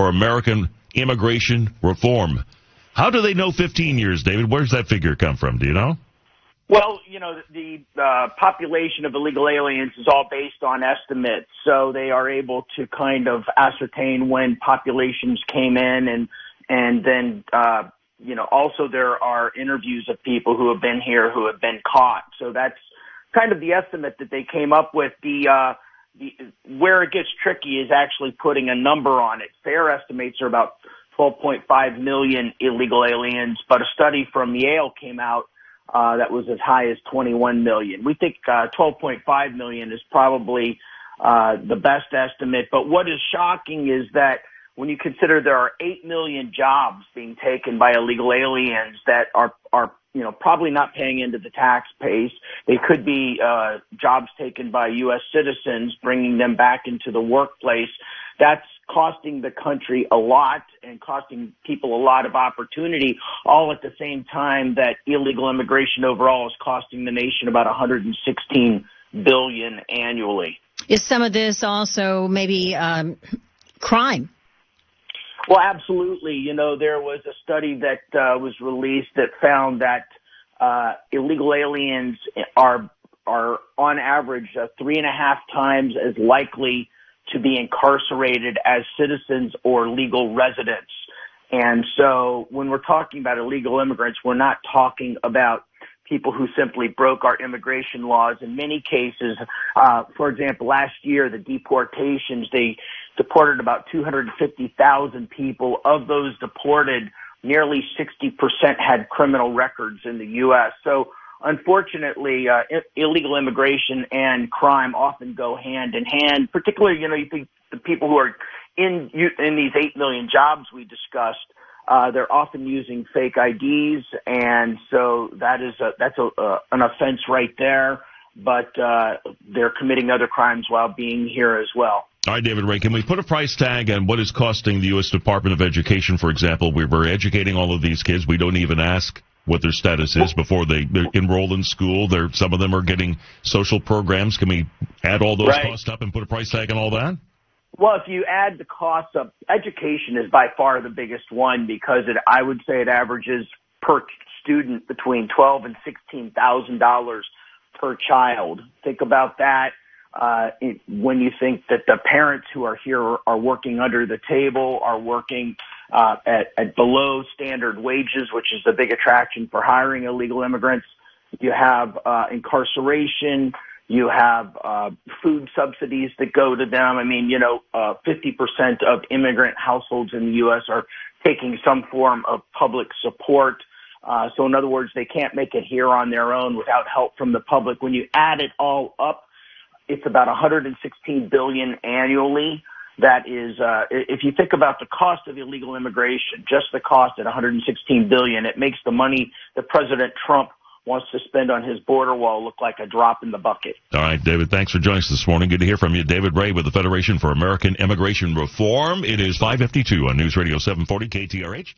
for American Immigration Reform. How do they know 15 years, David? Where's that figure come from? Do you know? Well, you know, the uh, population of illegal aliens is all based on estimates, so they are able to kind of ascertain when populations came in, and and then uh, you know also there are interviews of people who have been here who have been caught. So that's kind of the estimate that they came up with. The uh, where it gets tricky is actually putting a number on it. Fair estimates are about 12.5 million illegal aliens, but a study from Yale came out uh, that was as high as 21 million. We think uh, 12.5 million is probably uh, the best estimate. But what is shocking is that when you consider there are 8 million jobs being taken by illegal aliens that are are you know probably not paying into the tax base. They could be uh, jobs taken by U.S. citizens, bringing them back into the workplace. That's costing the country a lot and costing people a lot of opportunity, all at the same time that illegal immigration overall is costing the nation about 116 billion annually. Is some of this also maybe um, crime? Well, absolutely. You know, there was a study that uh, was released that found that uh, illegal aliens are are on average uh, three and a half times as likely to be incarcerated as citizens or legal residents. And so when we're talking about illegal immigrants, we're not talking about people who simply broke our immigration laws. In many cases, uh, for example, last year, the deportations, they deported about 250,000 people. Of those deported, nearly 60% had criminal records in the U.S. So unfortunately, uh, illegal immigration and crime often go hand in hand. Particularly, you know, you think the people who are in in these eight million jobs we discussed, uh, they're often using fake IDs, and so that is a, that's a, uh, an offense right there. But uh, they're committing other crimes while being here as well. All right, David Ray, can we put a price tag on what is costing the U.S. Department of Education, for example? We're, we're educating all of these kids. We don't even ask what their status is before they enroll in school. They're, some of them are getting social programs. Can we add all those right. costs up and put a price tag on all that? Well, if you add the cost of education is by far the biggest one because it, I would say it averages per student between twelve and sixteen thousand dollars per child. Think about that. Uh, when you think that the parents who are here are, working under the table, are working uh, at, at below standard wages, which is the big attraction for hiring illegal immigrants. You have uh, incarceration. You have uh, food subsidies that go to them. I mean, you know, uh, 50% of immigrant households in the U.S. are taking some form of public support. Uh, so in other words, they can't make it here on their own without help from the public. When you add it all up, it's about 116 billion annually that is, uh, if you think about the cost of illegal immigration, just the cost at 116 billion, it makes the money that President Trump wants to spend on his border wall look like a drop in the bucket. All right, David, thanks for joining us this morning. Good to hear from you. David Ray with the Federation for American Immigration Reform. It is 552 on News Radio 740 KTRH.